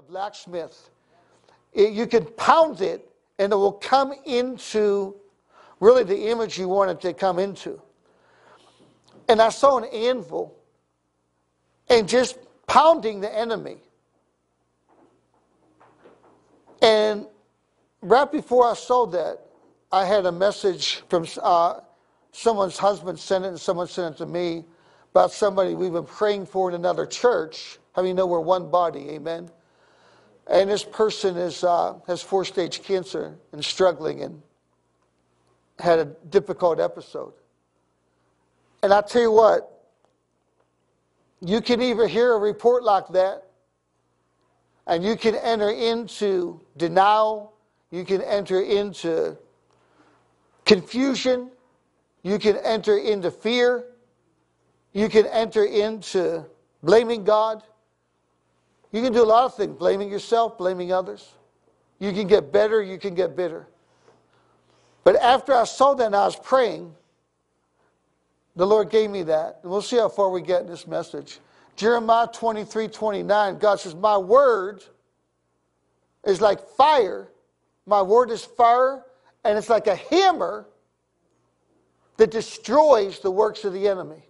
a blacksmith. It, you can pound it and it will come into really the image you want it to come into. And I saw an anvil and just pounding the enemy. And right before I saw that, I had a message from uh, someone's husband sent it, and someone sent it to me about somebody we've been praying for in another church. How many know we're one body? Amen. And this person is, uh, has four stage cancer and struggling and had a difficult episode. And I tell you what, you can either hear a report like that and you can enter into denial, you can enter into confusion, you can enter into fear, you can enter into blaming God. You can do a lot of things, blaming yourself, blaming others. You can get better, you can get bitter. But after I saw that and I was praying, the Lord gave me that. And we'll see how far we get in this message. Jeremiah 23 29, God says, My word is like fire. My word is fire, and it's like a hammer that destroys the works of the enemy.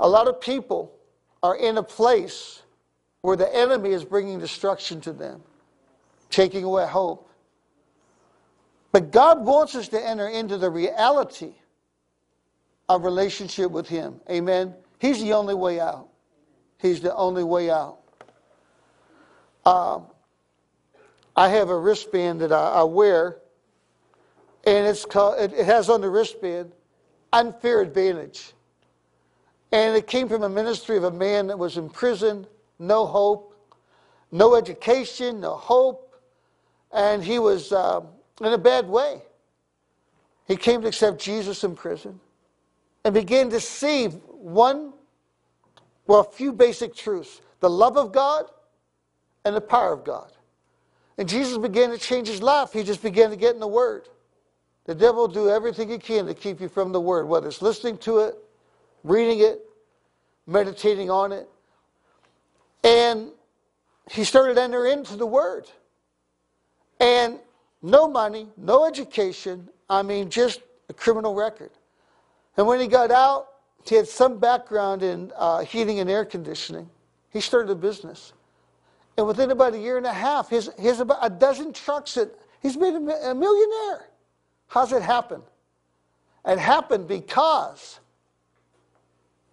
A lot of people are in a place where the enemy is bringing destruction to them, taking away hope. But God wants us to enter into the reality of relationship with Him. Amen. He's the only way out. He's the only way out. Um, I have a wristband that I, I wear, and it's called, it, it has on the wristband unfair advantage. And it came from a ministry of a man that was in prison, no hope, no education, no hope, and he was uh, in a bad way. He came to accept Jesus in prison and began to see one, well, a few basic truths the love of God and the power of God. And Jesus began to change his life. He just began to get in the Word. The devil will do everything he can to keep you from the Word, whether it's listening to it, reading it, meditating on it. And he started to enter into the Word. And no money, no education, I mean, just a criminal record. And when he got out, he had some background in uh, heating and air conditioning. He started a business. And within about a year and a half, his, his about a dozen trucks, that, he's made a, a millionaire. How's it happen? It happened because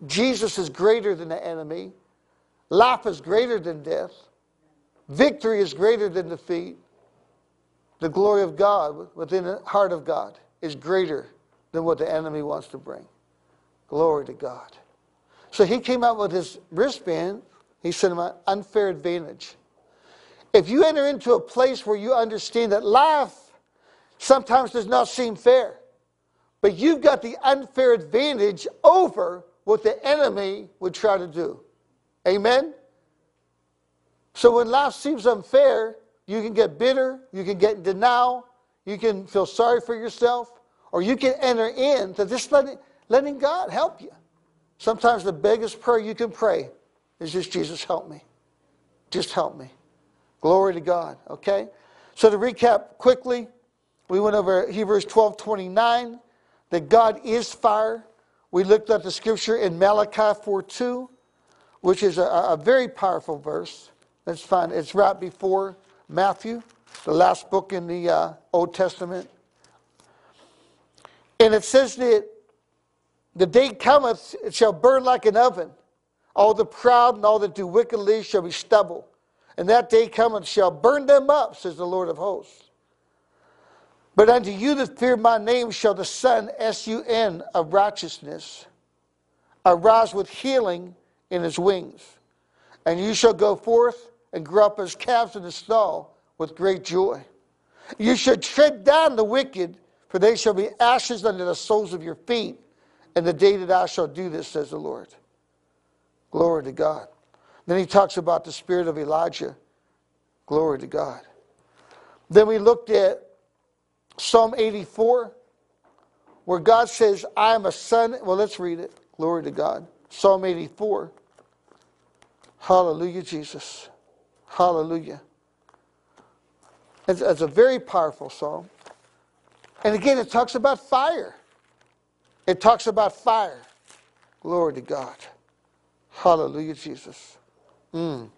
Jesus is greater than the enemy. Life is greater than death. Victory is greater than defeat. The glory of God within the heart of God is greater than what the enemy wants to bring. Glory to God. So he came out with his wristband. He said, an unfair advantage. If you enter into a place where you understand that life sometimes does not seem fair, but you've got the unfair advantage over what the enemy would try to do. Amen? So when life seems unfair, you can get bitter, you can get in denial, you can feel sorry for yourself, or you can enter into just letting, letting God help you. Sometimes the biggest prayer you can pray is just, Jesus, help me. Just help me. Glory to God, okay? So to recap quickly, we went over Hebrews 12 29, that God is fire. We looked at the scripture in Malachi 4 2, which is a, a very powerful verse. Let's find it's right before Matthew, the last book in the uh, Old Testament. And it says that the day cometh, it shall burn like an oven. All the proud and all that do wickedly shall be stubble. And that day cometh shall burn them up, says the Lord of hosts. But unto you that fear my name shall the Sun, S U N, of righteousness, arise with healing in his wings. And you shall go forth and grow up as calves in the stall with great joy. You shall tread down the wicked, for they shall be ashes under the soles of your feet. And the day that I shall do this, says the Lord. Glory to God. Then he talks about the spirit of Elijah. Glory to God. Then we looked at Psalm 84, where God says, I am a son. Well, let's read it. Glory to God. Psalm 84. Hallelujah, Jesus. Hallelujah. It's, it's a very powerful song. And again, it talks about fire. It talks about fire. Glory to God. Hallelujah, Jesus. Mm.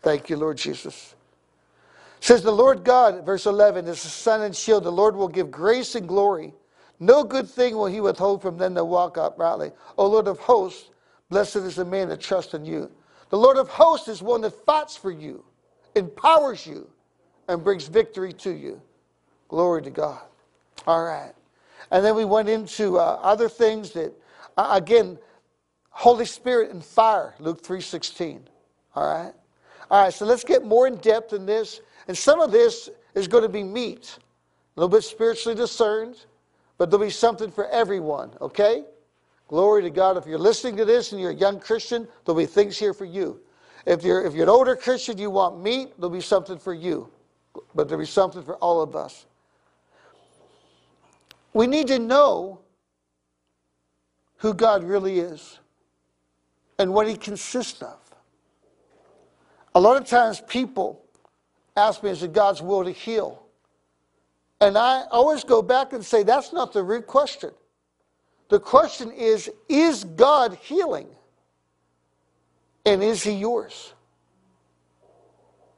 Thank you, Lord Jesus. It says the Lord God, verse 11, is the sun and shield. The Lord will give grace and glory. No good thing will he withhold from them that walk uprightly. O Lord of hosts, blessed is the man that trusts in you. The Lord of hosts is one that fights for you, empowers you, and brings victory to you. Glory to God. All right. And then we went into uh, other things that, uh, again, Holy Spirit and fire, Luke 3.16. All right. All right, so let's get more in depth in this. And some of this is going to be meat, a little bit spiritually discerned, but there'll be something for everyone, okay? Glory to God. If you're listening to this and you're a young Christian, there'll be things here for you. If you're, if you're an older Christian, you want meat, there'll be something for you. But there'll be something for all of us. We need to know who God really is and what he consists of. A lot of times people ask me, is it God's will to heal? And I always go back and say, that's not the root question. The question is, is God healing? And is he yours?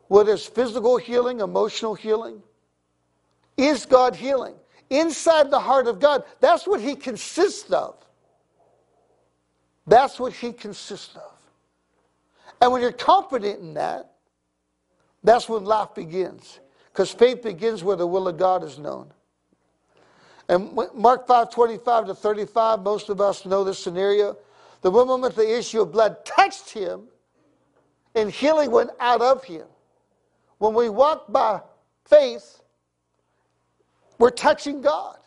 Whether it's physical healing, emotional healing, is God healing? inside the heart of God. That's what he consists of. That's what he consists of. And when you're confident in that, that's when life begins. Because faith begins where the will of God is known. And Mark 5 25 to 35, most of us know this scenario. The woman with the issue of blood touched him, and healing went out of him. When we walk by faith, we're touching God.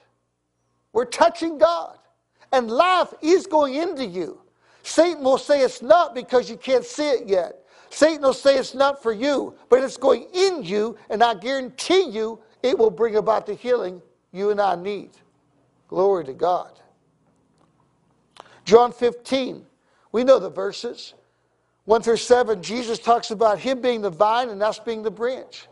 We're touching God. And life is going into you. Satan will say it's not because you can't see it yet. Satan will say it's not for you, but it's going in you, and I guarantee you it will bring about the healing you and I need. Glory to God. John 15, we know the verses. 1 through 7, Jesus talks about him being the vine and us being the branch.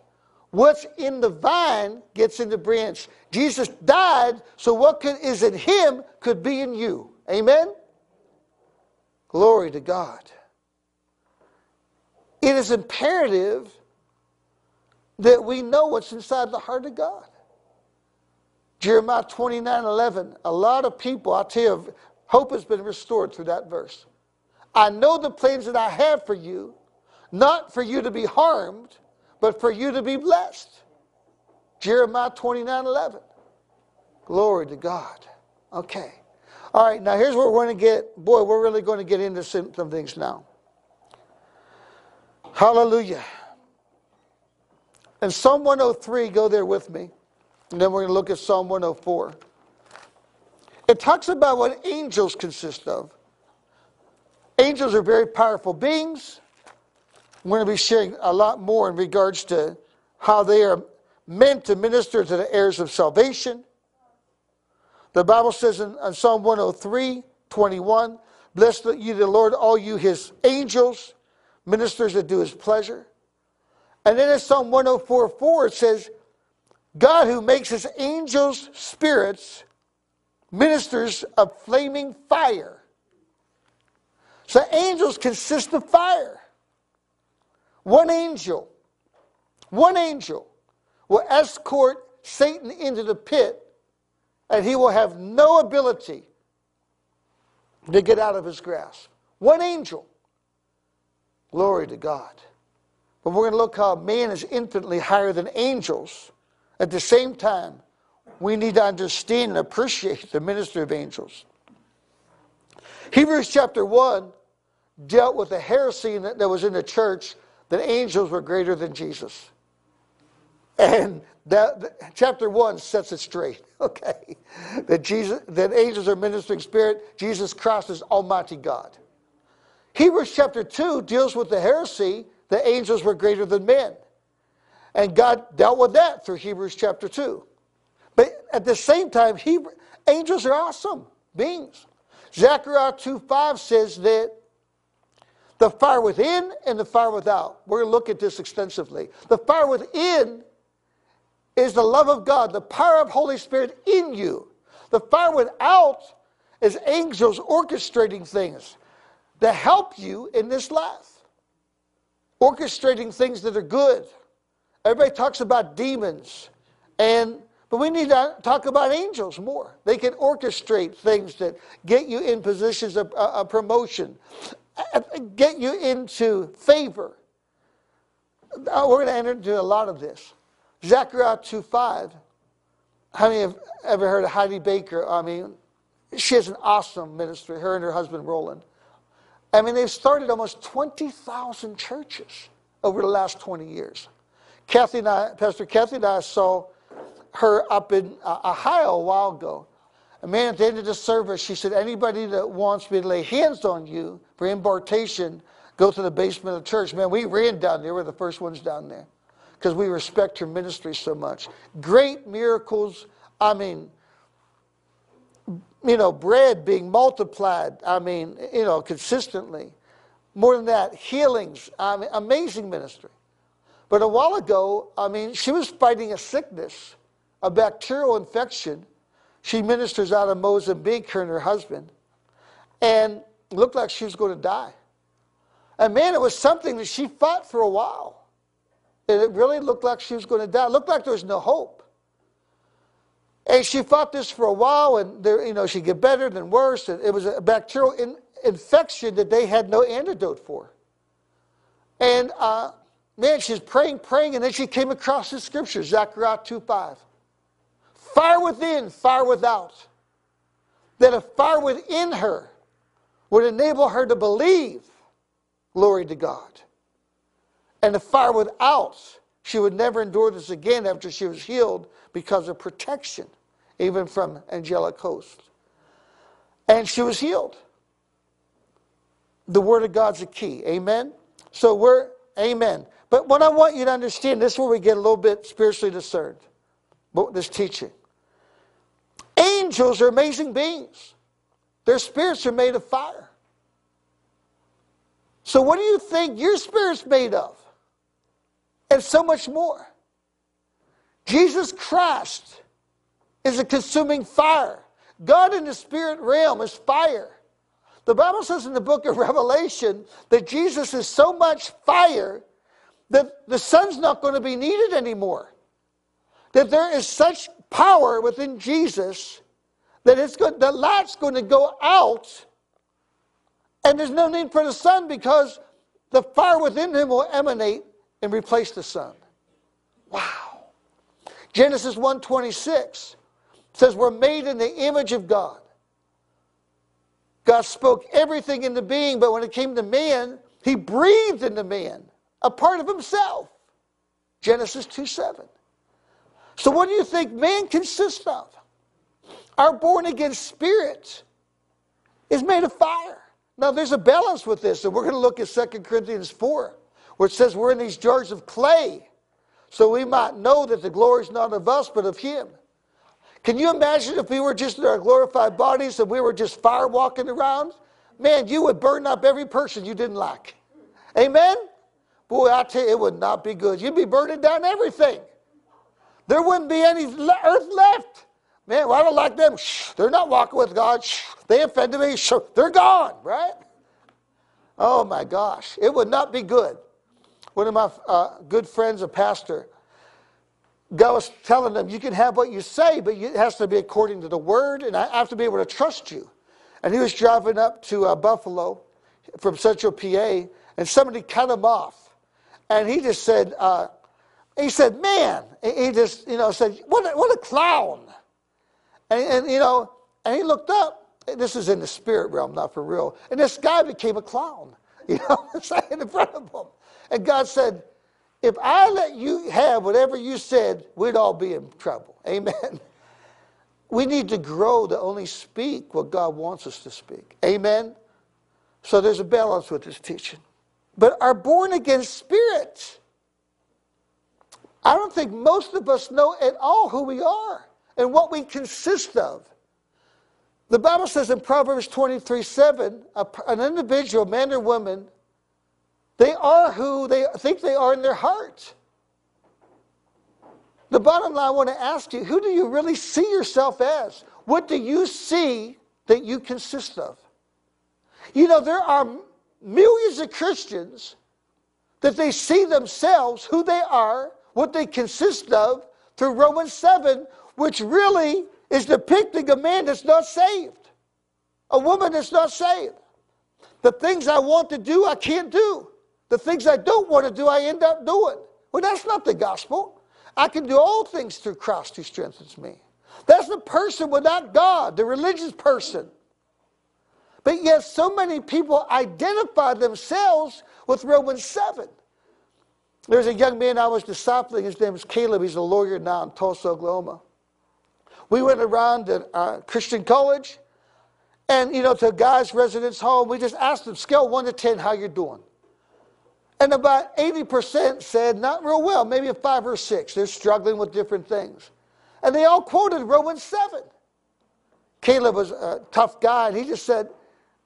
What's in the vine gets in the branch. Jesus died, so what could, is in him could be in you. Amen? Glory to God. It is imperative that we know what's inside the heart of God. Jeremiah 29 11. A lot of people, I tell you, hope has been restored through that verse. I know the plans that I have for you, not for you to be harmed, but for you to be blessed. Jeremiah 29 11. Glory to God. Okay. All right, now here's where we're going to get, boy, we're really going to get into some, some things now. Hallelujah. And Psalm 103, go there with me. And then we're going to look at Psalm 104. It talks about what angels consist of. Angels are very powerful beings. We're going to be sharing a lot more in regards to how they are meant to minister to the heirs of salvation. The Bible says in, in Psalm 103 21, Bless ye the Lord, all you his angels, ministers that do his pleasure. And then in Psalm 104 4, it says, God who makes his angels spirits, ministers of flaming fire. So angels consist of fire. One angel, one angel will escort Satan into the pit, and he will have no ability to get out of his grasp. One angel. Glory to God. But we're going to look how man is infinitely higher than angels. At the same time, we need to understand and appreciate the ministry of angels. Hebrews chapter 1 dealt with the heresy that was in the church that angels were greater than Jesus. And that, chapter one sets it straight, okay? That Jesus, that angels are ministering spirit, Jesus Christ is Almighty God. Hebrews chapter two deals with the heresy that angels were greater than men. And God dealt with that through Hebrews chapter 2. But at the same time, Hebrew, angels are awesome beings. Zechariah 2 5 says that the fire within and the fire without. We're going to look at this extensively. The fire within is the love of God, the power of Holy Spirit in you. The fire without is angels orchestrating things to help you in this life, orchestrating things that are good. Everybody talks about demons, and but we need to talk about angels more. They can orchestrate things that get you in positions of, uh, promotion, uh, get you into favor. Uh, we're going to enter into a lot of this. Zechariah 2.5. How many have ever heard of Heidi Baker? I mean, she has an awesome ministry, her and her husband Rolland. I mean, they've started almost 20,000 churches over the last 20 years. Kathy and I, Pastor Kathy and I saw her up in uh, Ohio a while ago. A man at the end of the service, she said, anybody that wants me to lay hands on you for impartation, go to the basement of the church. Man, we ran down there. We were the first ones down there because we respect her ministry so much. Great miracles. I mean, you know, bread being multiplied. I mean, you know, consistently. More than that, healings. I mean, amazing ministry. But a while ago, I mean, she was fighting a sickness, a bacterial infection. She ministers out of Mozambique, her and her husband, and looked like she was going to die. And man, it was something that she fought for a while. And it really looked like she was going to die. It looked like there was no hope. And she fought this for a while, and there, you know, she'd get better, then worse. And it was a bacterial in, infection that they had no antidote for. And uh, man, she's praying, praying, and then she came across the scripture, Zechariah 2.5. Fire within, fire without. That a fire within her would enable her to believe, glory to God. And the fire without, she would never endure this again after she was healed because of protection, even from angelic hosts. And she was healed. The Word of God's a key. Amen? So we're, amen. But what I want you to understand, this is where we get a little bit spiritually discerned, this teaching. Angels are amazing beings. Their spirits are made of fire. So, what do you think your spirit's made of? and so much more. Jesus Christ is a consuming fire. God in the spirit realm is fire. The Bible says in the book of Revelation that Jesus is so much fire that the sun's not going to be needed anymore. That there is such power within Jesus that it's going, the light's going to go out and there's no need for the sun because the fire within him will emanate and replace the sun. Wow. Genesis 1:26 says we're made in the image of God. God spoke everything into being, but when it came to man, he breathed into man a part of himself. Genesis 2 7. So, what do you think man consists of? Our born again spirit is made of fire. Now, there's a balance with this, and we're going to look at 2 Corinthians 4 where it says we're in these jars of clay, so we might know that the glory is not of us, but of Him. Can you imagine if we were just in our glorified bodies and we were just fire walking around? Man, you would burn up every person you didn't like. Amen? Boy, I tell you, it would not be good. You'd be burning down everything. There wouldn't be any earth left. Man, well, I don't like them. Shh, they're not walking with God. Shh, they offended me. Shh, they're gone, right? Oh my gosh, it would not be good one of my uh, good friends, a pastor, God was telling them, you can have what you say, but it has to be according to the word, and I have to be able to trust you. And he was driving up to uh, Buffalo from Central PA, and somebody cut him off. And he just said, uh, he said, man, he just, you know, said, what a, what a clown. And, and, you know, and he looked up. This is in the spirit realm, not for real. And this guy became a clown, you know, in front of him. And God said, if I let you have whatever you said, we'd all be in trouble. Amen. We need to grow to only speak what God wants us to speak. Amen. So there's a balance with this teaching. But our born again spirit, I don't think most of us know at all who we are and what we consist of. The Bible says in Proverbs 23 7, an individual, man or woman, They are who they think they are in their heart. The bottom line I want to ask you who do you really see yourself as? What do you see that you consist of? You know, there are millions of Christians that they see themselves, who they are, what they consist of, through Romans 7, which really is depicting a man that's not saved, a woman that's not saved. The things I want to do, I can't do. The things I don't want to do, I end up doing. Well, that's not the gospel. I can do all things through Christ who strengthens me. That's the person without God, the religious person. But yet, so many people identify themselves with Romans 7. There's a young man I was discipling. His name is Caleb. He's a lawyer now in Tulsa, Oklahoma. We went around to uh, Christian college and, you know, to a guy's residence home. We just asked them, scale 1 to 10, how you're doing. And about 80% said, not real well, maybe a 5 or 6. They're struggling with different things. And they all quoted Romans 7. Caleb was a tough guy, and he just said,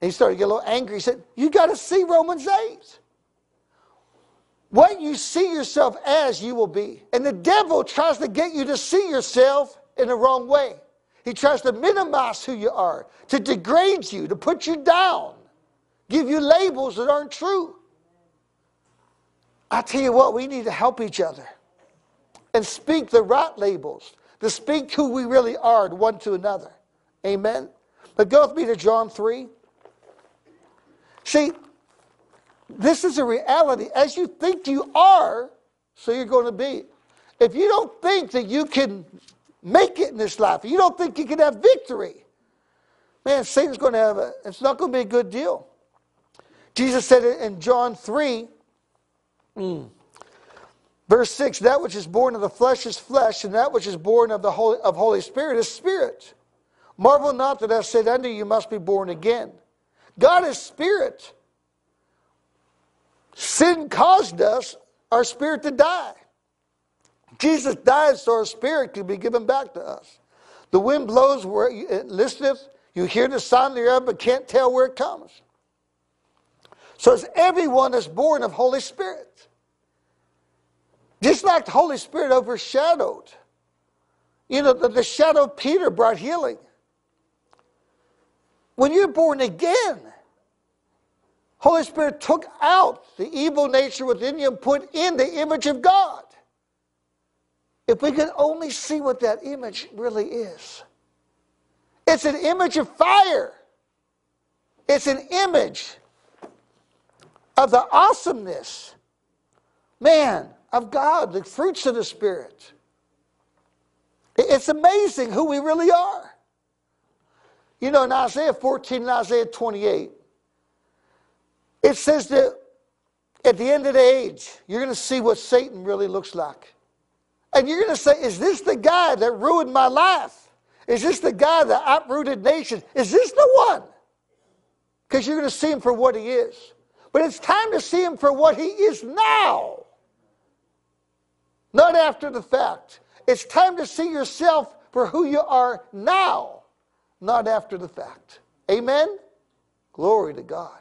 he started to get a little angry. He said, You got to see Romans 8. What you see yourself as, you will be. And the devil tries to get you to see yourself in the wrong way. He tries to minimize who you are, to degrade you, to put you down, give you labels that aren't true. I tell you what, we need to help each other and speak the right labels, to speak who we really are to one to another. Amen. But go with me to John 3. See, this is a reality. As you think you are, so you're going to be. If you don't think that you can make it in this life, you don't think you can have victory, man, Satan's going to have a, it's not going to be a good deal. Jesus said it in John 3, mm, verse 6 that which is born of the flesh is flesh, and that which is born of the Holy, of Holy Spirit is spirit. Marvel not that I said unto you, you must be born again. God is spirit. Sin caused us, our spirit, to die. Jesus died so our spirit could be given back to us. The wind blows where it listeth, you hear the sound thereof, but can't tell where it comes. So it's everyone that's born of Holy Spirit. Just like the Holy Spirit overshadowed. You know, the, the shadow of Peter brought healing. When you're born again, Holy Spirit took out the evil nature within you and put in the image of God. If we could only see what that image really is, it's an image of fire. It's an image of the awesomeness, man, of God, the fruits of the Spirit. It's amazing who we really are. You know, in Isaiah 14 and Isaiah 28, it says that at the end of the age, you're going to see what Satan really looks like. And you're going to say, Is this the guy that ruined my life? Is this the guy that uprooted nations? Is this the one? Because you're going to see him for what he is. But it's time to see him for what he is now, not after the fact. It's time to see yourself for who you are now not after the fact. Amen? Glory to God.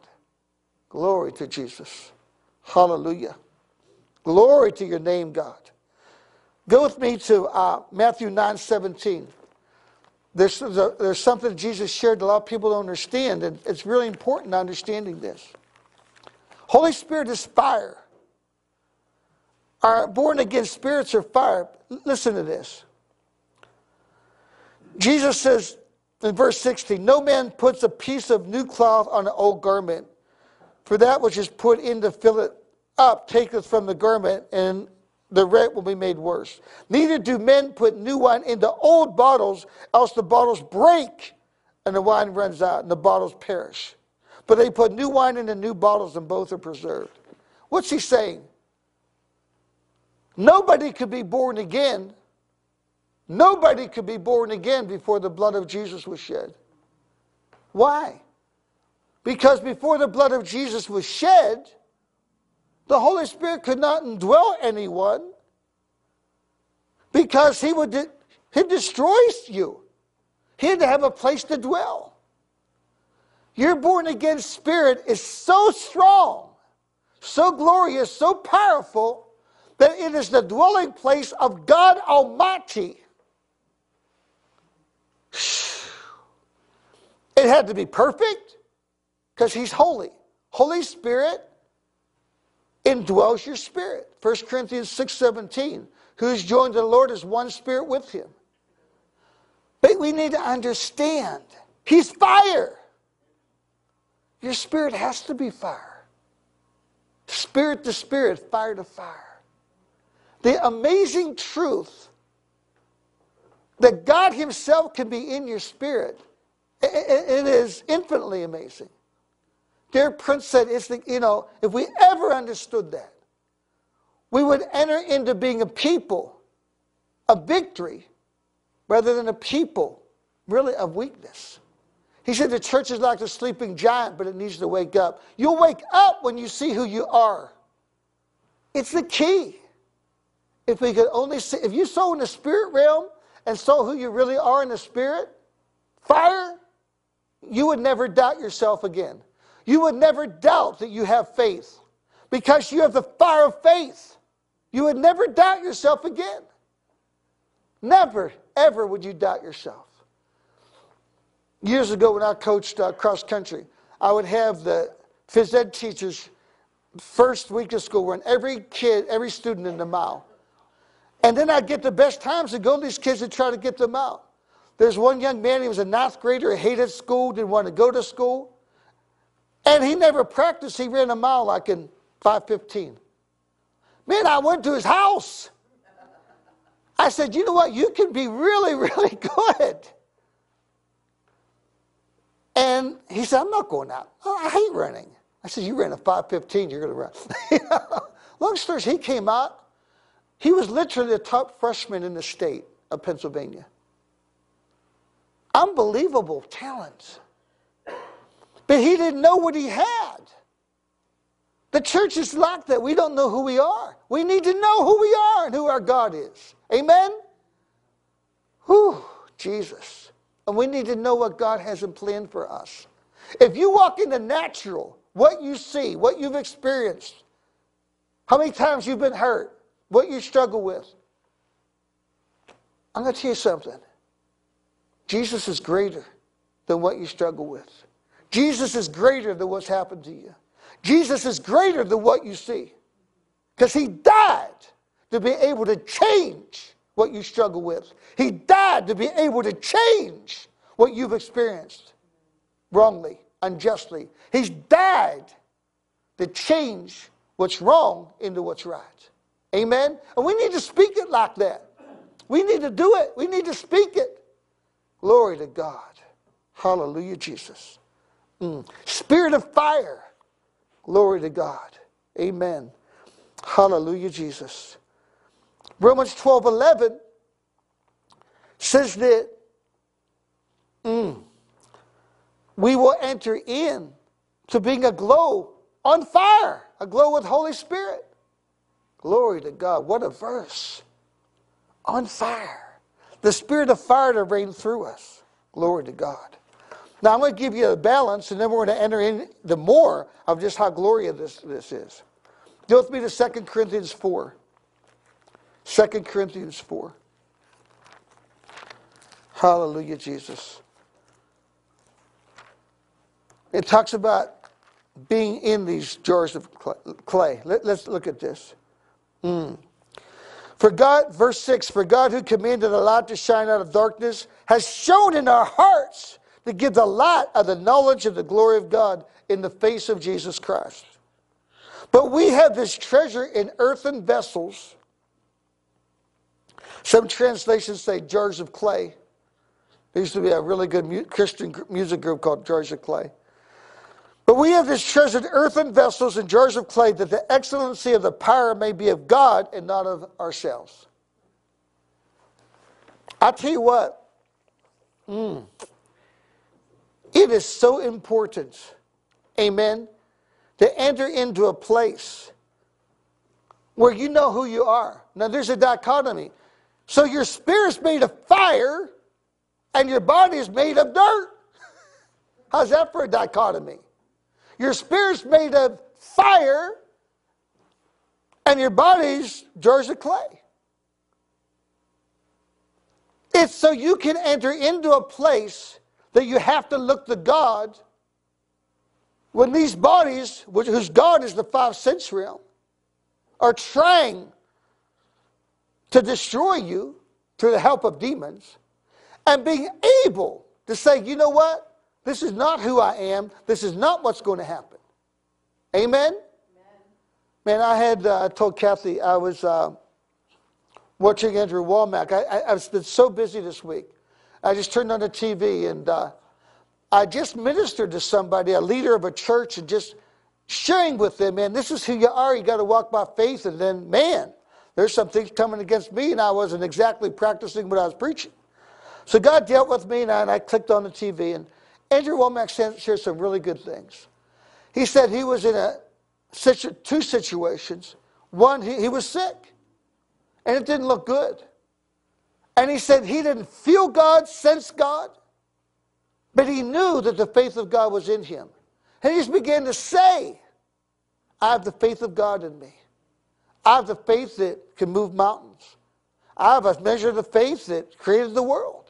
Glory to Jesus. Hallelujah. Glory to your name, God. Go with me to uh, Matthew 9 17. There's, there's something Jesus shared that a lot of people don't understand, and it's really important understanding this. Holy Spirit is fire. Our born again spirits are fire. Listen to this. Jesus says, in verse 16, no man puts a piece of new cloth on an old garment, for that which is put in to fill it up taketh from the garment, and the rent will be made worse. Neither do men put new wine into old bottles, else the bottles break, and the wine runs out, and the bottles perish. But they put new wine into new bottles, and both are preserved. What's he saying? Nobody could be born again Nobody could be born again before the blood of Jesus was shed. Why? Because before the blood of Jesus was shed, the Holy Spirit could not indwell anyone because he would de- he destroys you. He had to have a place to dwell. Your born again spirit is so strong, so glorious, so powerful, that it is the dwelling place of God Almighty. It had to be perfect because He's holy. Holy Spirit indwells your spirit. 1 Corinthians 6 17. Who's joined to the Lord is one spirit with Him. But we need to understand He's fire. Your spirit has to be fire. Spirit to spirit, fire to fire. The amazing truth that God Himself can be in your spirit, it is infinitely amazing. Derek Prince said, it's the, you know, if we ever understood that, we would enter into being a people of victory rather than a people really of weakness. He said the church is like a sleeping giant, but it needs to wake up. You'll wake up when you see who you are. It's the key. If we could only see, if you saw in the spirit realm and saw who you really are in the spirit, fire, you would never doubt yourself again. You would never doubt that you have faith because you have the fire of faith. You would never doubt yourself again. Never, ever would you doubt yourself. Years ago, when I coached uh, cross country, I would have the phys ed teachers first week of school run every kid, every student in the mile. And then I'd get the best times to go to these kids and try to get them out. There's one young man, he was a ninth grader, hated school, didn't want to go to school. And he never practiced. He ran a mile like in 515. Man, I went to his house. I said, you know what? You can be really, really good. And he said, I'm not going out. I hate running. I said, You ran a 515, you're going to run. Long story he came out. He was literally the top freshman in the state of Pennsylvania. Unbelievable talent. But he didn't know what he had. The church is like that. We don't know who we are. We need to know who we are and who our God is. Amen? Whew, Jesus. And we need to know what God has in plan for us. If you walk in the natural, what you see, what you've experienced, how many times you've been hurt, what you struggle with, I'm going to tell you something. Jesus is greater than what you struggle with. Jesus is greater than what's happened to you. Jesus is greater than what you see because he died to be able to change what you struggle with. He died to be able to change what you've experienced wrongly, unjustly. He's died to change what's wrong into what's right. Amen? And we need to speak it like that. We need to do it. We need to speak it. Glory to God. Hallelujah, Jesus. Mm. Spirit of fire. Glory to God. Amen. Hallelujah, Jesus. Romans 12 11 says that mm, we will enter in to being a glow on fire, a glow with Holy Spirit. Glory to God. What a verse. On fire. The spirit of fire to reign through us. Glory to God. Now I'm going to give you a balance, and then we're going to enter in the more of just how glorious this, this is. Go with me to 2 Corinthians 4. 2 Corinthians 4. Hallelujah, Jesus. It talks about being in these jars of clay. Let, us look at this. Mm. For God, verse 6 For God who commanded the light to shine out of darkness has shown in our hearts to give the light of the knowledge of the glory of God in the face of Jesus Christ. But we have this treasure in earthen vessels some translations say jars of clay. There used to be a really good mu- Christian music group called Jars of Clay. But we have this treasured earthen vessels and jars of clay that the excellency of the power may be of God and not of ourselves. I tell you what, mm, it is so important, amen, to enter into a place where you know who you are. Now, there's a dichotomy. So your spirit's made of fire and your body is made of dirt. How's that for a dichotomy? Your spirit's made of fire And your body's jars of clay. It's so you can enter into a place that you have to look to God when these bodies, which, whose God is the five sense realm, are trying to destroy you through the help of demons, and being able to say, you know what? This is not who I am. This is not what's going to happen. Amen? Man, I had uh, told Kathy I was uh, watching Andrew Wommack. I, I, have been so busy this week. I just turned on the TV and uh, I just ministered to somebody, a leader of a church, and just sharing with them, man, this is who you are. You got to walk by faith. And then, man, there's some things coming against me, and I wasn't exactly practicing what I was preaching. So God dealt with me, and I, and I clicked on the TV, and Andrew Wommack shared some really good things. He said he was in a situ- two situations. One, he, he was sick, and it didn't look good. And he said he didn't feel God, sense God. But he knew that the faith of God was in him. And he just began to say, I have the faith of God in me. I have the faith that can move mountains. I have a measure of the faith that created the world.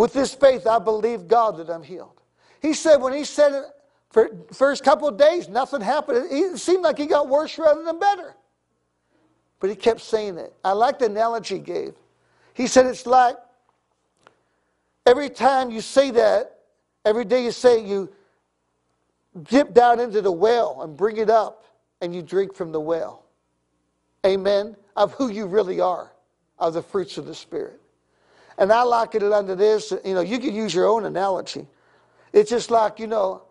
With this faith, I believe God that I'm healed. He said, when he said it for first couple of days, nothing happened. It seemed like he got worse rather than better. But he kept saying it. I like the analogy he gave. He said it's like Every time you say that, every day you say you dip down into the well and bring it up and you drink from the well. Amen. Of who you really are, of the fruits of the Spirit. And I liken it under this, you know, you can use your own analogy. It's just like, you know,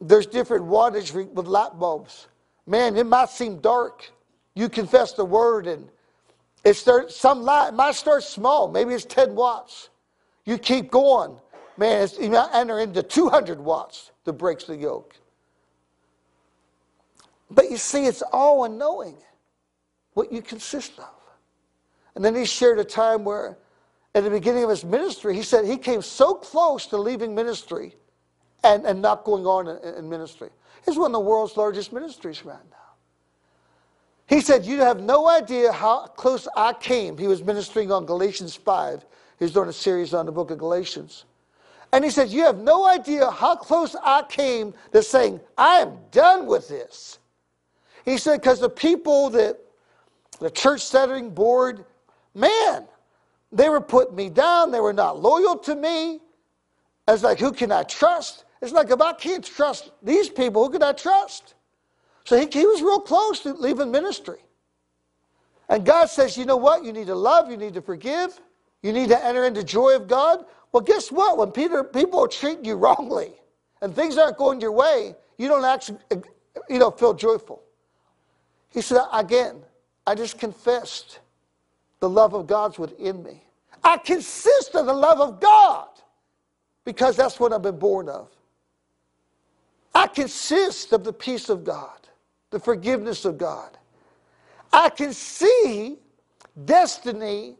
there's different wattage with light bulbs. Man, it might seem dark. You confess the word and it starts, some light, it might start small. Maybe it's 10 watts. You keep going. Man, it's, you might enter into 200 watts that breaks the yoke. But you see, it's all in knowing what you consist of. And then he shared a time where, at the beginning of his ministry, he said he came so close to leaving ministry and, and not going on in, in ministry. It's one of the world's largest ministries right now. He said, You have no idea how close I came. He was ministering on Galatians 5 He was doing a series on the book of Galatians. And he said, You have no idea how close I came to saying, I am done with this. He said, Because the people that the church setting board, man, they were putting me down. They were not loyal to me. I was like, Who can I trust? It's like, if I can't trust these people, who can I trust? So he, he was real close to leaving ministry. And God says, You know what? You need to love, you need to forgive. You need to enter into joy of God? Well, guess what? When Peter, people are treating you wrongly and things aren't going your way, you don't actually you know, feel joyful. He said, again, I just confessed the love of God's within me. I consist of the love of God because that's what I've been born of. I consist of the peace of God, the forgiveness of God. I can see destiny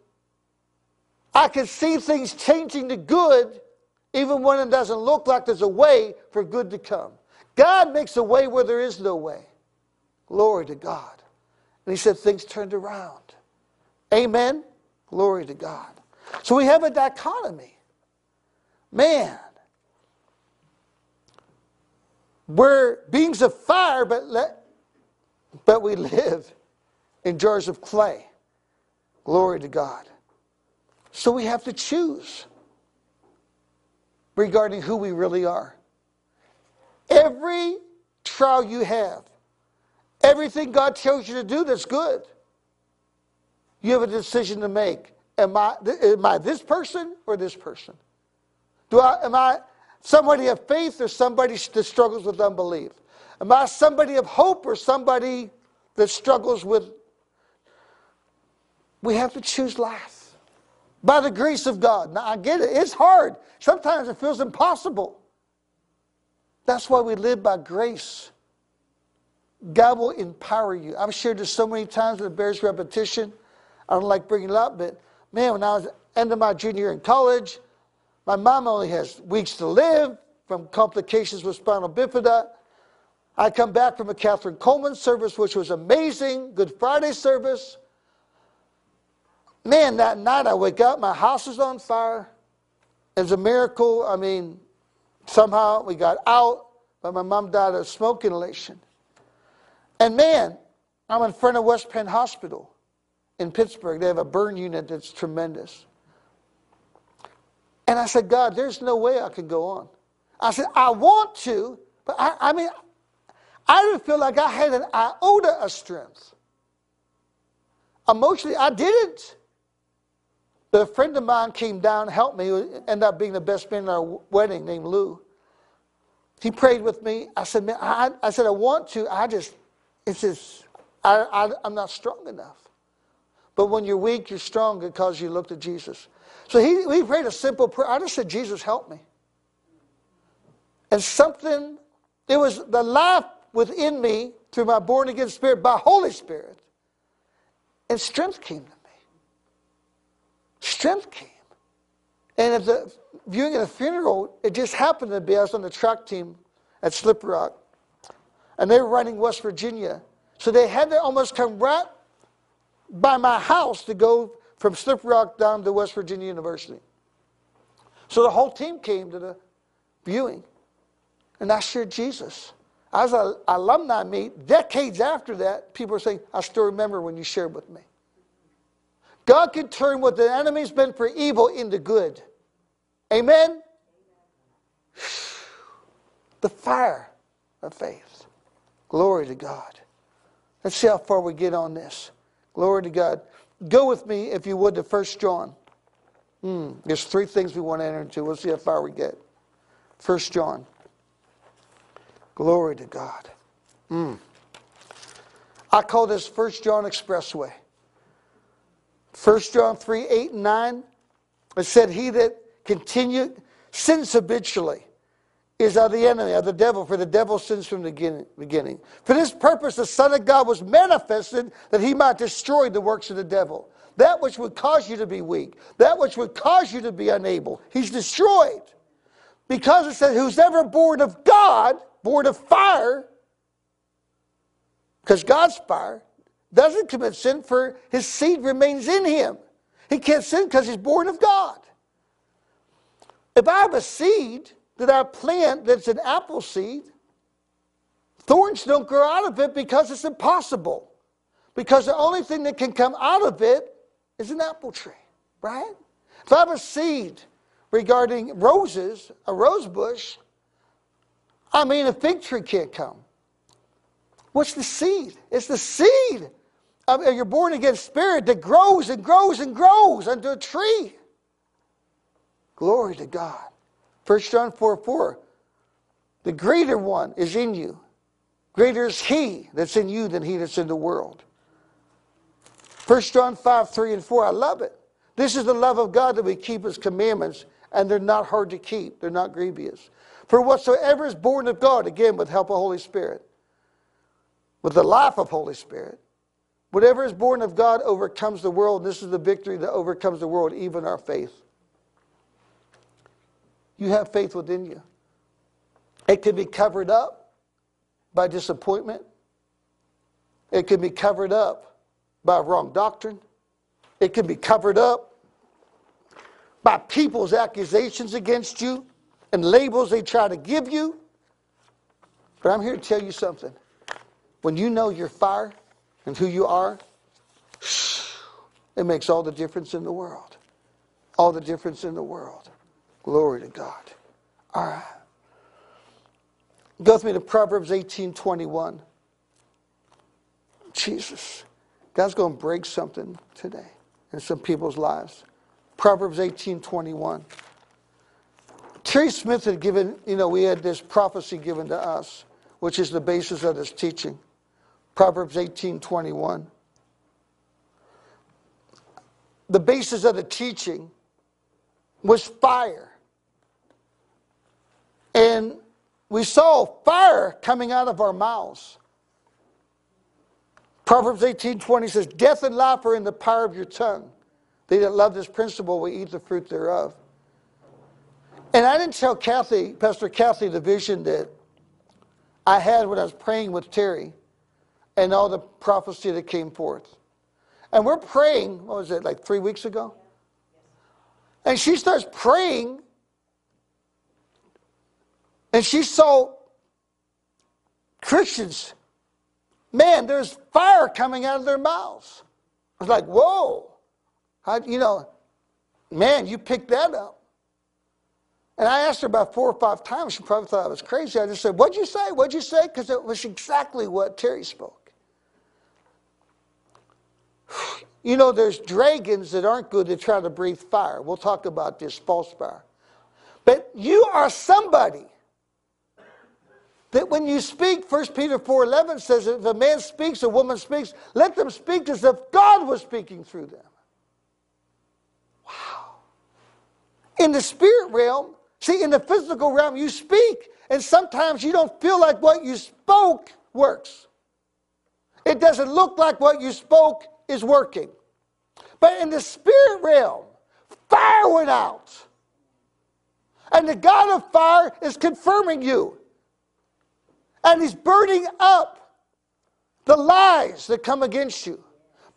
I can see things changing to good even when it doesn't look like there's a way for good to come. God makes a way where there is no way. Glory to God. And he said things turned around. Amen. Glory to God. So we have a dichotomy. Man, we're beings of fire, but, let, but we live in jars of clay. Glory to God. So we have to choose regarding who we really are. Every trial you have, everything God tells you to do that's good, you have a decision to make. Am I, am I this person or this person? Do I, am I somebody of faith or somebody that struggles with unbelief? Am I somebody of hope or somebody that struggles with? We have to choose life by the grace of God. Now, I get it, it's hard. Sometimes it feels impossible. That's why we live by grace. God will empower you. I've shared this so many times, that it bears repetition. I don't like bringing it up, but man, when I was end of my junior year in college, my mom only has weeks to live from complications with spina bifida. I come back from a Kathryn Kuhlman service, which was amazing, Good Friday service. Man, that night I wake up, my house is on fire. It was a miracle. I mean, somehow we got out, but my mom died of smoke inhalation. And man, I'm in front of West Penn Hospital in Pittsburgh. They have a burn unit that's tremendous. And I said, God, there's no way I can go on. I said, I want to, but I, I mean, I didn't feel like I had an iota of strength. Emotionally, I didn't. But a friend of mine came down helped me, ended up being the best man in our wedding, named Lou. He prayed with me. I said, man, I, I said, I want to. I just, it's just, I, I, I'm not strong enough. But when you're weak, you're strong because you look to Jesus. So he, we prayed a simple prayer. I just said, Jesus, help me. And something, it was the life within me through my born again spirit by Holy Spirit. And strength came to me. Strength came. And at the viewing of the funeral, it just happened to be I was on the track team at Slip Rock. And they were running West Virginia. So they had to almost come right by my house to go from Slip Rock down to West Virginia University. So the whole team came to the viewing. And I shared Jesus. As an alumni meet. Decades after that, people are saying, I still remember when you shared with me. God can turn what the enemy's been for evil into good. Amen? The fire of faith. Glory to God. Let's see how far we get on this. Glory to God. Go with me, if you would, to 1 John. Hmm, there's three things we want to enter into. We'll see how far we get. 1 John. Glory to God. Hmm. I call this 1 John Expressway. 1 John 3 8 and 9. It said, He that continued sins habitually is of the enemy, of the devil, for the devil sins from the beginning. For this purpose, the Son of God was manifested that he might destroy the works of the devil. That which would cause you to be weak, that which would cause you to be unable, he's destroyed. Because it says, Who's ever born of God, born of fire, because God's fire, doesn't commit sin, for his seed remains in him. He can't sin because he's born of God. If I have a seed that I plant that's an apple seed, thorns don't grow out of it because it's impossible. Because the only thing that can come out of it is an apple tree, right? If I have a seed regarding roses, a rose bush, I mean, a fig tree can't come. What's the seed? It's the seed of your born again spirit that grows and grows and grows into a tree. Glory to God. 1 John 4 4. The greater one is in you. Greater is he that's in you than he that's in the world. 1 John 5 3 and 4. I love it. This is the love of God that we keep his commandments, and they're not hard to keep, they're not grievous. For whatsoever is born of God, again, with help of Holy Spirit, with the life of Holy Spirit, whatever is born of God overcomes the world. This is the victory that overcomes the world, even our faith. You have faith within you. It can be covered up by disappointment. It can be covered up by wrong doctrine. It can be covered up by people's accusations against you and labels they try to give you. But I'm here to tell you something. When you know your fire and who you are, it makes all the difference in the world. All the difference in the world. Glory to God. All right. Go with me to Proverbs 18 21. Jesus. God's going to break something today in some people's lives. Proverbs 18 21. Terry Smith had given, you know, we had this prophecy given to us, which is the basis of this teaching. Proverbs 18 21. The basis of the teaching was fire. And we saw fire coming out of our mouths. Proverbs 18:20 says, Death and life are in the power of your tongue. They that love this principle will eat the fruit thereof. And I didn't tell Kathy, Pastor Kathy, the vision that I had when I was praying with Terry and all the prophecy that came forth. And we're praying, what was it, like three weeks ago? And she starts praying, and she saw Christians, man, there's fire coming out of their mouths. I was like, whoa. How, you know, man, you picked that up. And I asked her about four or five times. She probably thought I was crazy. I just said, What'd you say? What'd you say? Because it was exactly what Terry spoke. You know, there's dragons that aren't good that try to breathe fire. We'll talk about this false fire. But you are somebody that when you speak, 1 Peter 4.11 says, if a man speaks, a woman speaks, let them speak as if God was speaking through them. Wow. In the spirit realm, see, in the physical realm, you speak, and sometimes you don't feel like what you spoke works. It doesn't look like what you spoke is working. But in the spirit realm, fire went out. And the God of fire is confirming you. And he's burning up the lies that come against you,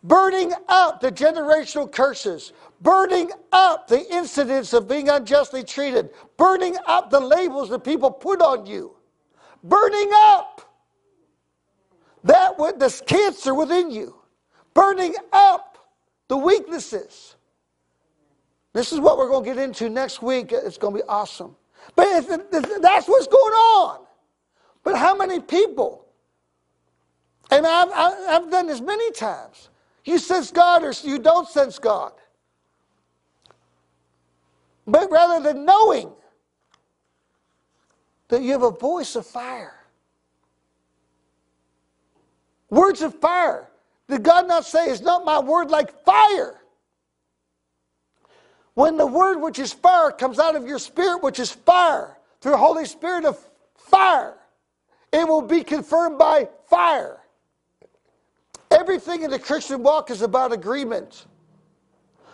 burning up the generational curses, burning up the incidents of being unjustly treated, burning up the labels that people put on you, burning up that with this cancer within you, burning up the weaknesses. This is what we're going to get into next week. It's going to be awesome. But that's what's going on. But how many people? And I've, I've done this many times. You sense God or you don't sense God. But rather than knowing that you have a voice of fire, words of fire. Did God not say, Is not my word like fire? When the word which is fire comes out of your spirit, which is fire, through the Holy Spirit of fire, it will be confirmed by fire. Everything in the Christian walk is about agreement.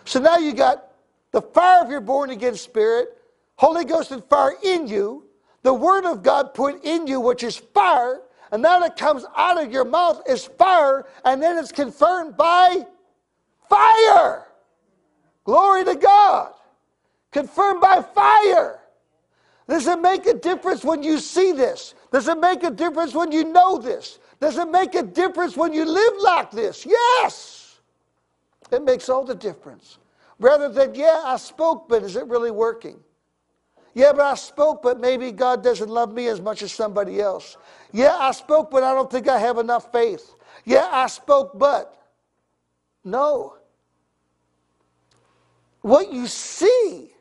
So now you got the fire of your born again spirit, Holy Ghost and fire in you, the Word of God put in you, which is fire, and now it comes out of your mouth is fire, and then it's confirmed by fire. Glory to God. Confirmed by fire. Does it make a difference when you see this? Does it make a difference when you know this? Does it make a difference when you live like this? Yes. It makes all the difference. Rather than, yeah, I spoke, but is it really working? Yeah, but I spoke, but maybe God doesn't love me as much as somebody else. Yeah, I spoke, but I don't think I have enough faith. Yeah, I spoke, but. No. What you see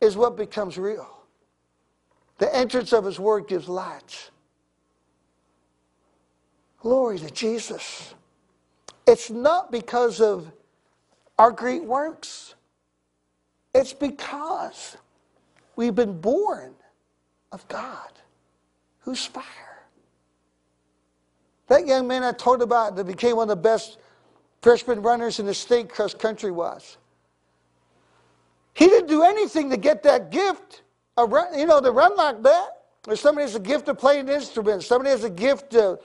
is what becomes real. The entrance of his word gives light. Glory to Jesus. It's not because of our great works. It's because we've been born of God, who's fire. That young man I told about that became one of the best freshman runners in the state cross country was. He didn't do anything to get that gift run, you know, to run like that. Or somebody has a gift of playing an instrument. Somebody has a gift to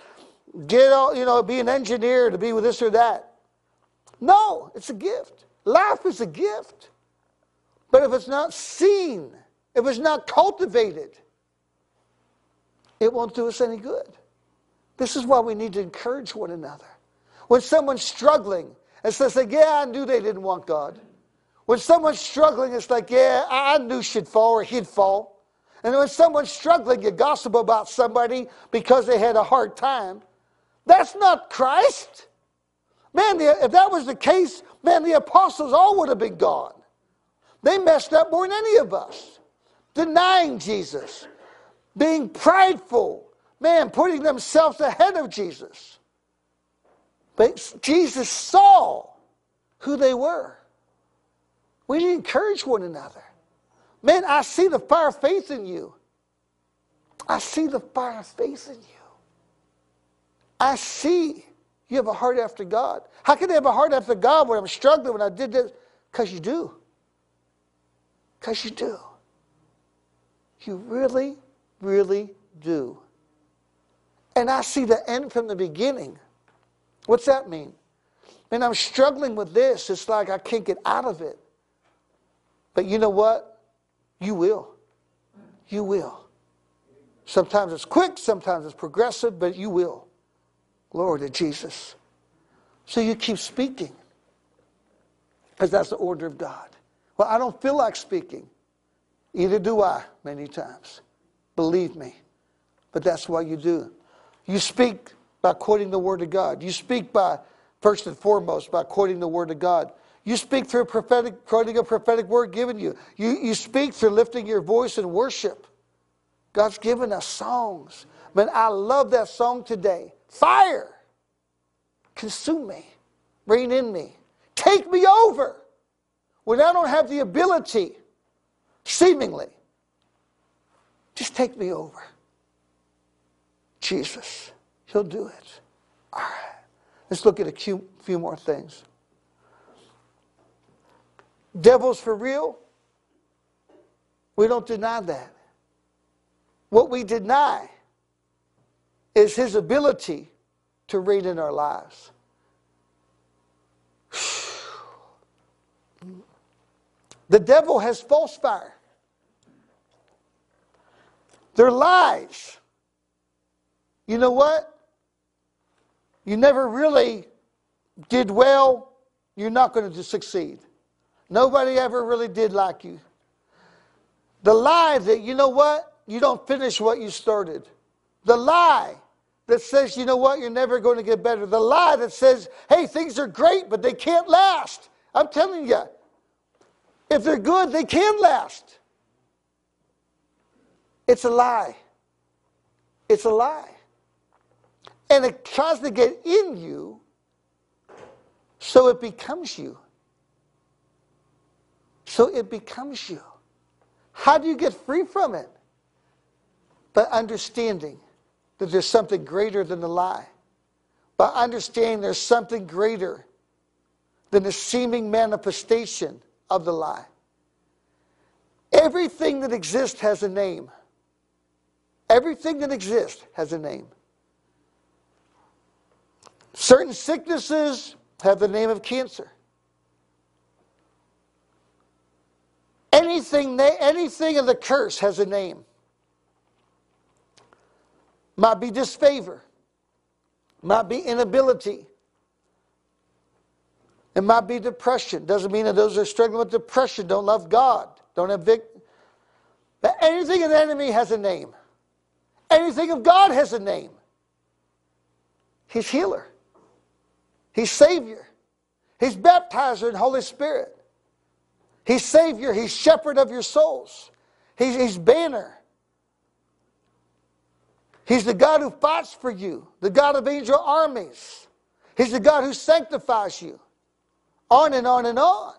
get all, you know, be an engineer, to be with this or that. No, it's a gift. Life is a gift. But if it's not seen, if it's not cultivated, it won't do us any good. This is why we need to encourage one another. When someone's struggling and says, Yeah, I knew they didn't want God. When someone's struggling, it's like, yeah, I knew she'd fall or he'd fall. And when someone's struggling, you gossip about somebody because they had a hard time. That's not Christ. Man, if that was the case, man, the apostles all would have been gone. They messed up more than any of us. Denying Jesus, being prideful, man, putting themselves ahead of Jesus. But Jesus saw who they were. We need to encourage one another. Man, I see the fire of faith in you. I see the fire of faith in you. I see you have a heart after God. How can I have a heart after God when I'm struggling, when I did this? Because you do. Because you do. You really, really do. and I see the end from the beginning. What's that mean? And I'm struggling with this. It's like I can't get out of it. But you know what? You will. You will. Sometimes it's quick, sometimes it's progressive, but you will. Glory to Jesus. So you keep speaking. Because that's the order of God. Well, I don't feel like speaking. Either do I, many times. Believe me. But that's why you do. You speak by quoting the Word of God. You speak by, first and foremost, by quoting the Word of God. You speak through a prophetic, quoting a prophetic word given you. You, you speak through lifting your voice in worship. God's given us songs. Man, I love that song today. Fire, consume me, reign in me, take me over. When I don't have the ability, seemingly, just take me over. Jesus, He'll do it. All right. Let's look at a few, few more things. Devils for real? We don't deny that. What we deny is his ability to reign in our lives. The devil has false fire. They're lies. You know what? You never really did well, you're not going to succeed. Nobody ever really did like you. The lie that, you know what? you don't finish what you started. The lie that says, you know what, you're never going to get better. The lie that says, hey, things are great, but they can't last. I'm telling you, if they're good, they can last. It's a lie. It's a lie. And it tries to get in you so it becomes you. So it becomes you. How do you get free from it? By understanding that there's something greater than the lie. By understanding there's something greater than the seeming manifestation of the lie. Everything that exists has a name. Everything that exists has a name. Certain sicknesses have the name of cancer. Anything, anything of the curse has a name might be disfavor, might be inability. It might be depression. Doesn't mean that those are struggling with depression don't love God, don't have. But anything of the enemy has a name. Anything of God has a name. He's healer. He's Savior. He's baptizer in Holy Spirit. He's Savior. He's shepherd of your souls. He's, he's banner. He's the God who fights for you, the God of angel armies. He's the God who sanctifies you. On and on and on.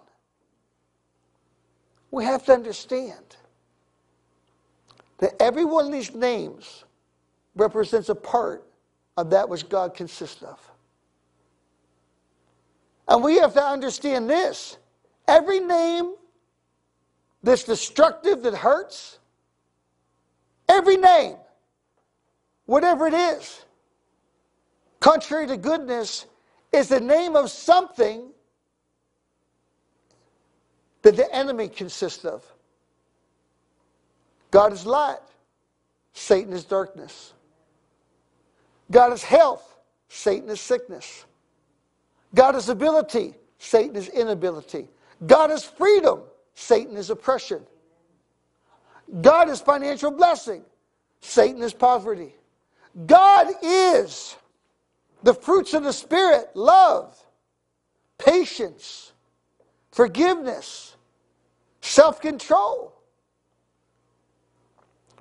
We have to understand that every one of these names represents a part of that which God consists of. And we have to understand this every name that's destructive, that hurts, every name whatever it is, contrary to goodness, is the name of something that the enemy consists of. God is light, Satan is darkness. God is health, Satan is sickness. God is ability, Satan is inability. God is freedom, Satan is oppression. God is financial blessing, Satan is poverty. God is the fruits of the Spirit love, patience, forgiveness, self control,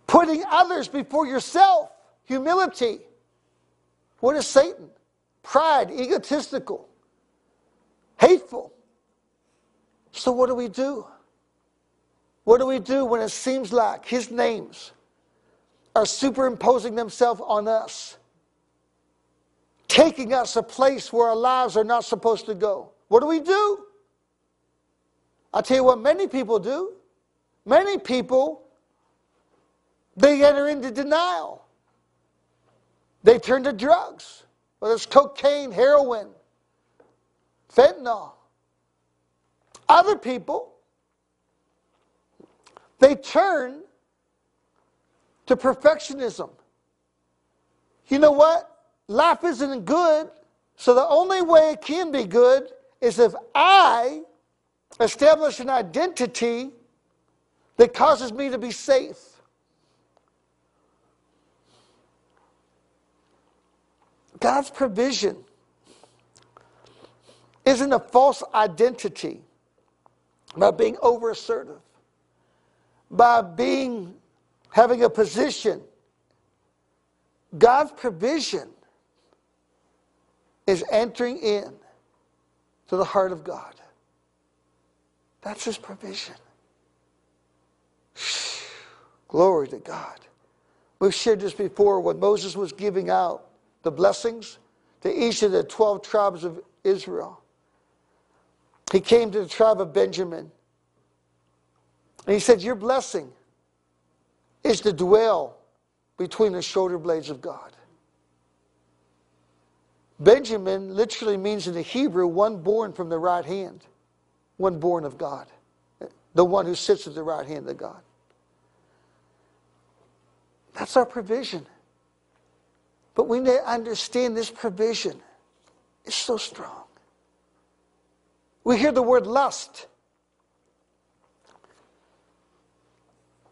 putting others before yourself, humility. What is Satan? Pride, egotistical, hateful. So, what do we do? What do we do when it seems like his names are superimposing themselves on us, taking us a place where our lives are not supposed to go. What do we do? I'll tell you what many people do. Many people, they enter into denial. They turn to drugs, whether it's cocaine, heroin, fentanyl. Other people, they turn to perfectionism. You know what? Life isn't good, so the only way it can be good is if I establish an identity that causes me to be safe. God's provision isn't a false identity by being over assertive, by being having a position. God's provision is entering in to the heart of God. That's his provision. Glory to God. We've shared this before when Moses was giving out the blessings to each of the 12 tribes of Israel. He came to the tribe of Benjamin. And he said, Your blessing is to dwell between the shoulder blades of God. Benjamin literally means in the Hebrew one born from the right hand, one born of God, the one who sits at the right hand of God. That's our provision. But we need to understand this provision is so strong. We hear the word lust.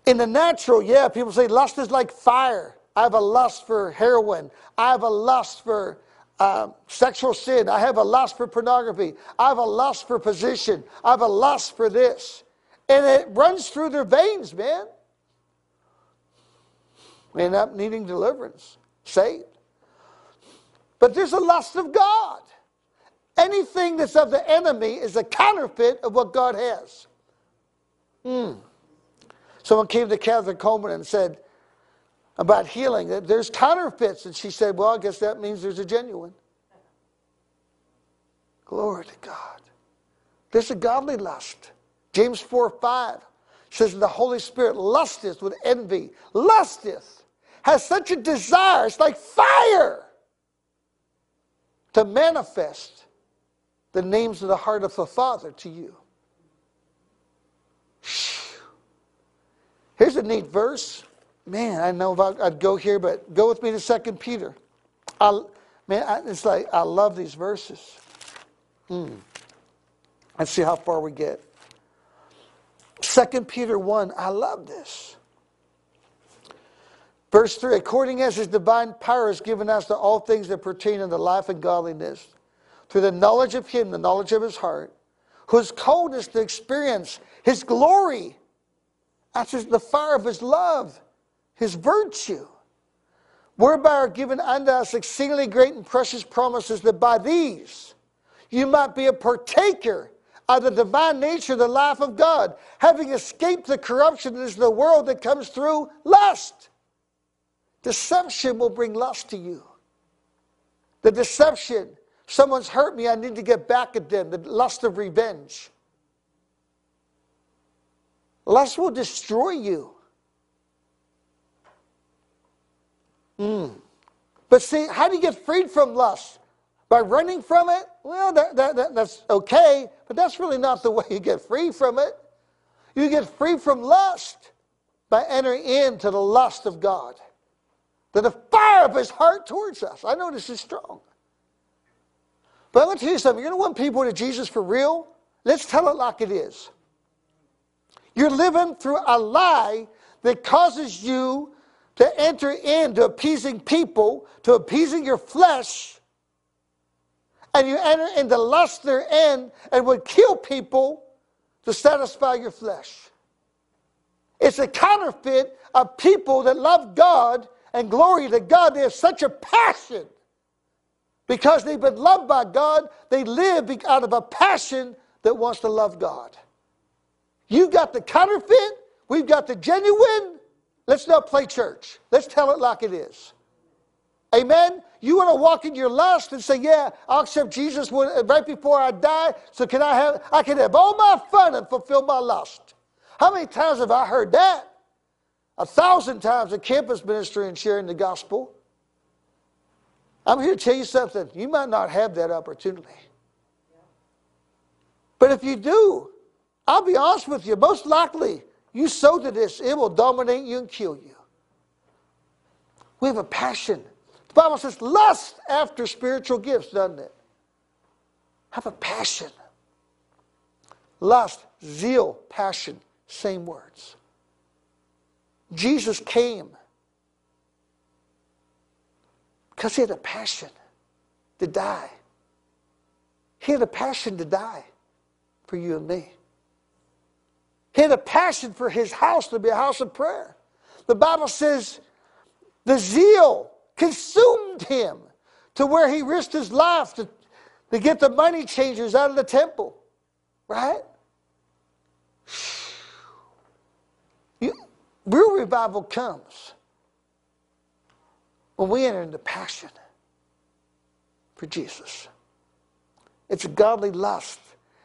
In the natural, yeah, people say lust is like fire. I have a lust for heroin. I have a lust for uh, sexual sin. I have a lust for pornography. I have a lust for position. I have a lust for this. And it runs through their veins, man. We end up needing deliverance, saved. But there's a lust of God. Anything that's of the enemy is a counterfeit of what God has. Mm. Someone came to Kathryn Kuhlman and said about healing that there's counterfeits. And she said, Well, I guess that means there's a genuine. Glory to God. There's a godly lust. James 4 5 says, The Holy Spirit lusteth with envy, lusteth, has such a desire, it's like fire to manifest the names of the heart of the Father to you. Here's a neat verse. Man, I know if I'd go here, but go with me to Second Peter. I, man, I, it's like I love these verses. Hmm. Let's see how far we get. Second Peter 1, I love this. Verse 3 According as his divine power has given us to all things that pertain unto life and godliness, through the knowledge of him, the knowledge of his heart, who has called us to experience his glory. That's the fire of his love, his virtue, whereby are given unto us exceedingly great and precious promises, that by these you might be a partaker of the divine nature, the life of God, having escaped the corruption that is the world that comes through lust. Deception will bring lust to you. The deception, someone's hurt me, I need to get back at them. The lust of revenge. Lust will destroy you. Mm. But see, how do you get freed from lust? By running from it? Well, that, that, that, that's okay, but that's really not the way you get free from it. You get free from lust by entering into the lust of God that the fire of his heart towards us. I know this is strong. But I'm going to tell you something. You're going to want people to Jesus for real? Let's tell it like it is. You're living through a lie that causes you to enter into appeasing people, to appeasing your flesh, and you enter into lust therein and would kill people to satisfy your flesh. It's a counterfeit of people that love God and glory to God. They have such a passion because they've been loved by God. They live out of a passion that wants to love God. You got the counterfeit, we've got the genuine. Let's not play church. Let's tell it like it is. Amen. You want to walk in your lust and say, "Yeah, I'll accept Jesus right before I die, so can I have? I can have all my fun and fulfill my lust." How many times have I heard that? a thousand times at campus ministry and sharing the gospel. I'm here to tell you something. You might not have that opportunity. But if you do, I'll be honest with you, most likely you sow to this, it will dominate you and kill you. We have a passion. The Bible says lust after spiritual gifts, doesn't it? Have a passion. Lust, zeal, passion, same words. Jesus came because he had a passion to die. He had a passion to die for you and me. He had a passion for his house to be a house of prayer. The Bible says the zeal consumed him to where he risked his life to, to get the money changers out of the temple. Right? You, real revival comes when we enter into passion for Jesus. It's a godly lust.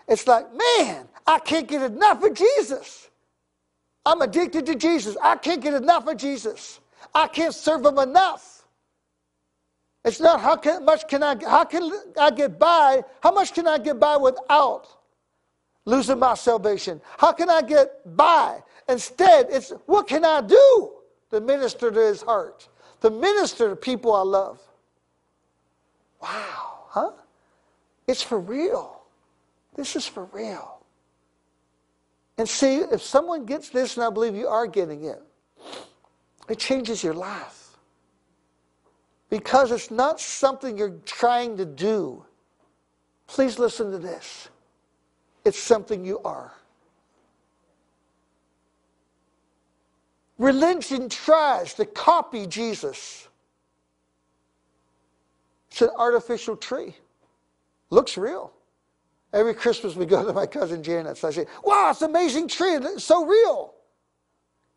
It's like, man, I can't get enough of Jesus. I'm addicted to Jesus. I can't get enough of Jesus. I can't serve him enough. It's not how can, much can I how can I get by? How much can I get by without losing my salvation? How can I get by? Instead, it's what can I do to minister to his heart, to minister to people I love? Wow, huh? It's for real. This is for real. And see, if someone gets this, and I believe you are getting it, it changes your life. Because it's not something you're trying to do. Please listen to this. It's something you are. Religion tries to copy Jesus. It's an artificial tree. Looks real. Every Christmas we go to my cousin Janet's. I say, wow, it's an amazing tree. It's so real.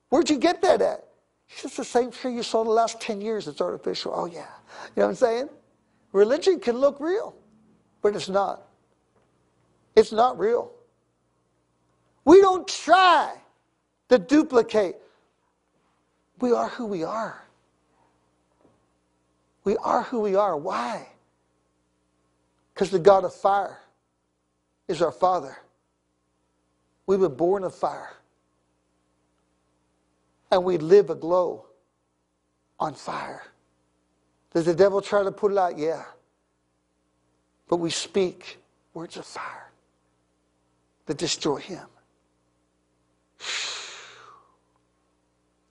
Where'd you get that at? It's just the same tree you saw the last 10 years. It's artificial. Oh, yeah. You know what I'm saying? Religion can look real, but it's not. It's not real. We don't try to duplicate. We are who we are. We are who we are. Why? Because the God of fire is our Father. We were born of fire. And we live aglow on fire. Does the devil try to put it out? Yeah. But we speak words of fire that destroy him.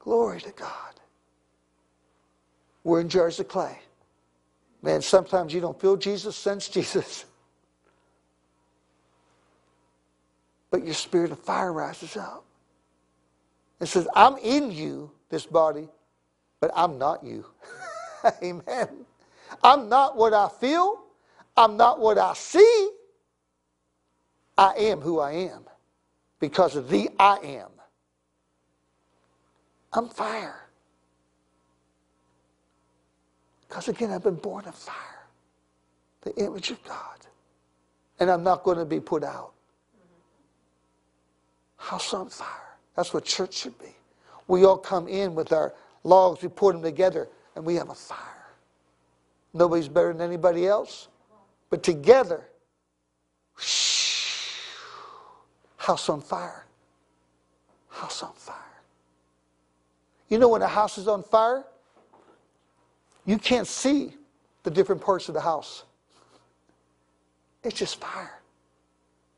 Glory to God. We're in jars of clay. Man, sometimes you don't feel Jesus, sense Jesus. but your spirit of fire rises up. and says, I'm in you, this body, but I'm not you. Amen. I'm not what I feel. I'm not what I see. I am who I am because of the I am. I'm fire. Because again, I've been born of fire, the image of God. And I'm not going to be put out house on fire. That's what church should be. We all come in with our logs, we put them together, and we have a fire. Nobody's better than anybody else, but together, house on fire. House on fire. You know when a house is on fire, you can't see the different parts of the house. It's just fire.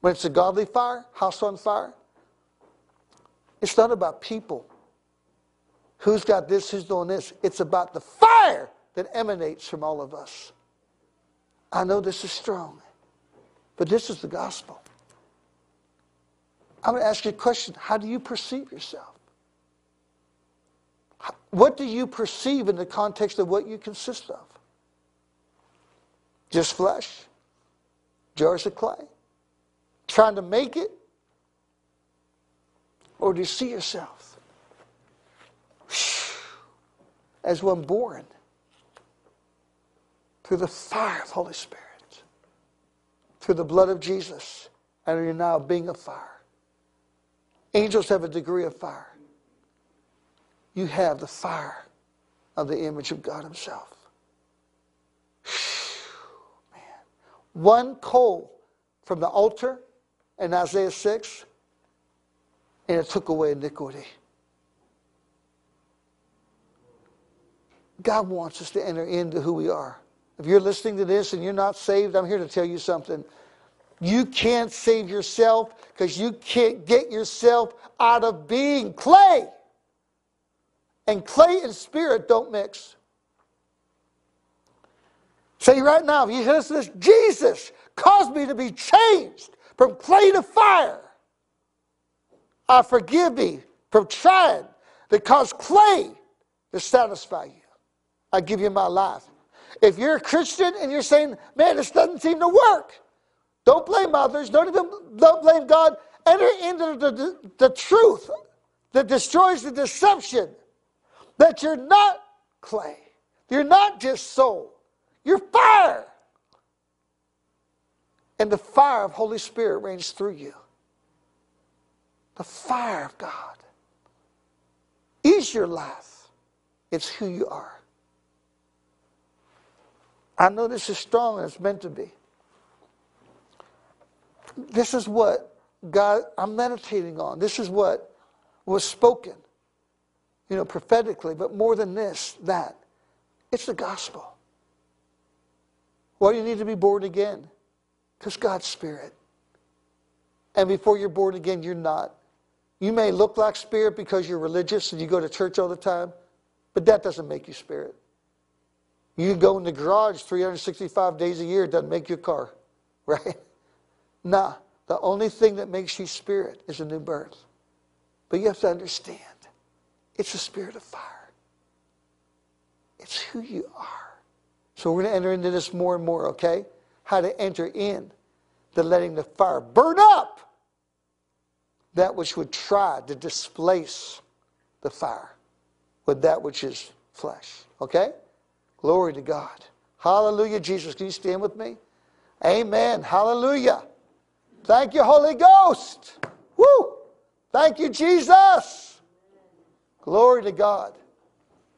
When it's a godly fire, house on fire, it's not about people. Who's got this, who's doing this. It's about the fire that emanates from all of us. I know this is strong, but this is the gospel. I'm going to ask you a question. How do you perceive yourself? What do you perceive in the context of what you consist of? Just flesh? Jars of clay? Trying to make it? Or do you see yourself as one born through the fire of the Holy Spirit, through the blood of Jesus, and you're now being a fire? Angels have a degree of fire. You have the fire of the image of God Himself. Man, one coal from the altar in Isaiah 6, and it took away iniquity. God wants us to enter into who we are. If you're listening to this and you're not saved, I'm here to tell you something. You can't save yourself because you can't get yourself out of being clay. And clay and spirit don't mix. Say right now, you hear this, Jesus caused me to be changed from clay to fire. I forgive me from trying to cause clay to satisfy you. I give you my life. If you're a Christian and you're saying, man, this doesn't seem to work, don't blame others. Don't even don't blame God. Enter into the, the, the truth that destroys the deception that you're not clay. You're not just soul. You're fire. And the fire of Holy Spirit reigns through you. The fire of God is your life. It's who you are. I know this is strong and it's meant to be. This is what God, I'm meditating on. This is what was spoken, you know, prophetically, but more than this, that. It's the gospel. Why do you need to be born again? Because God's Spirit. And before you're born again, you're not. You may look like spirit because you're religious and you go to church all the time, but that doesn't make you spirit. You go in the garage 365 days a year, doesn't make you a car, right? Nah, the only thing that makes you spirit is a new birth. But you have to understand, it's a spirit of fire. It's who you are. So we're going to enter into this more and more, okay? How to enter in to letting the fire burn up that which would try to displace the fire with that which is flesh. Okay? Glory to God. Hallelujah, Jesus. Can you stand with me? Amen. Hallelujah. Thank you, Holy Ghost. Woo! Thank you, Jesus. Glory to God.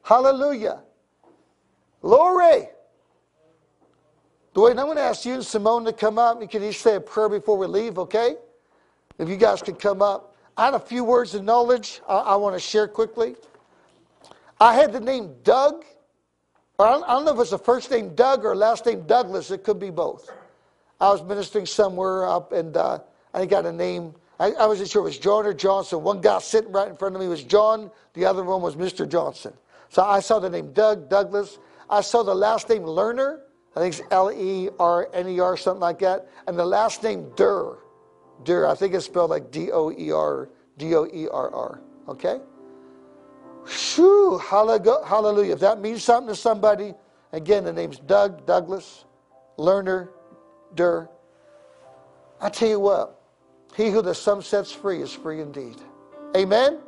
Hallelujah. Glory. Dwayne, I'm going to ask you and Simone to come up. You can each say a prayer before we leave, okay? If you guys could come up. I had a few words of knowledge I, I want to share quickly. I had the name Doug. I don't, I don't know if it's a first name Doug or last name Douglas. It could be both. I was ministering somewhere up, and uh, I got a name. I, I, wasn't sure it was John or Johnson. One guy sitting right in front of me was John. The other one was Mr. Johnson. So I saw the name Doug, Douglas. I saw the last name Lerner. I think it's L E R N E R, something like that. And the last name Durr. Durr. I think it's spelled like D O E R, D O E R R. Okay? Shoo, hallelujah. If that means something to somebody, again, the name's Doug, Douglas, Lerner, Durr. I tell you what, he who the Son sets free is free indeed. Amen?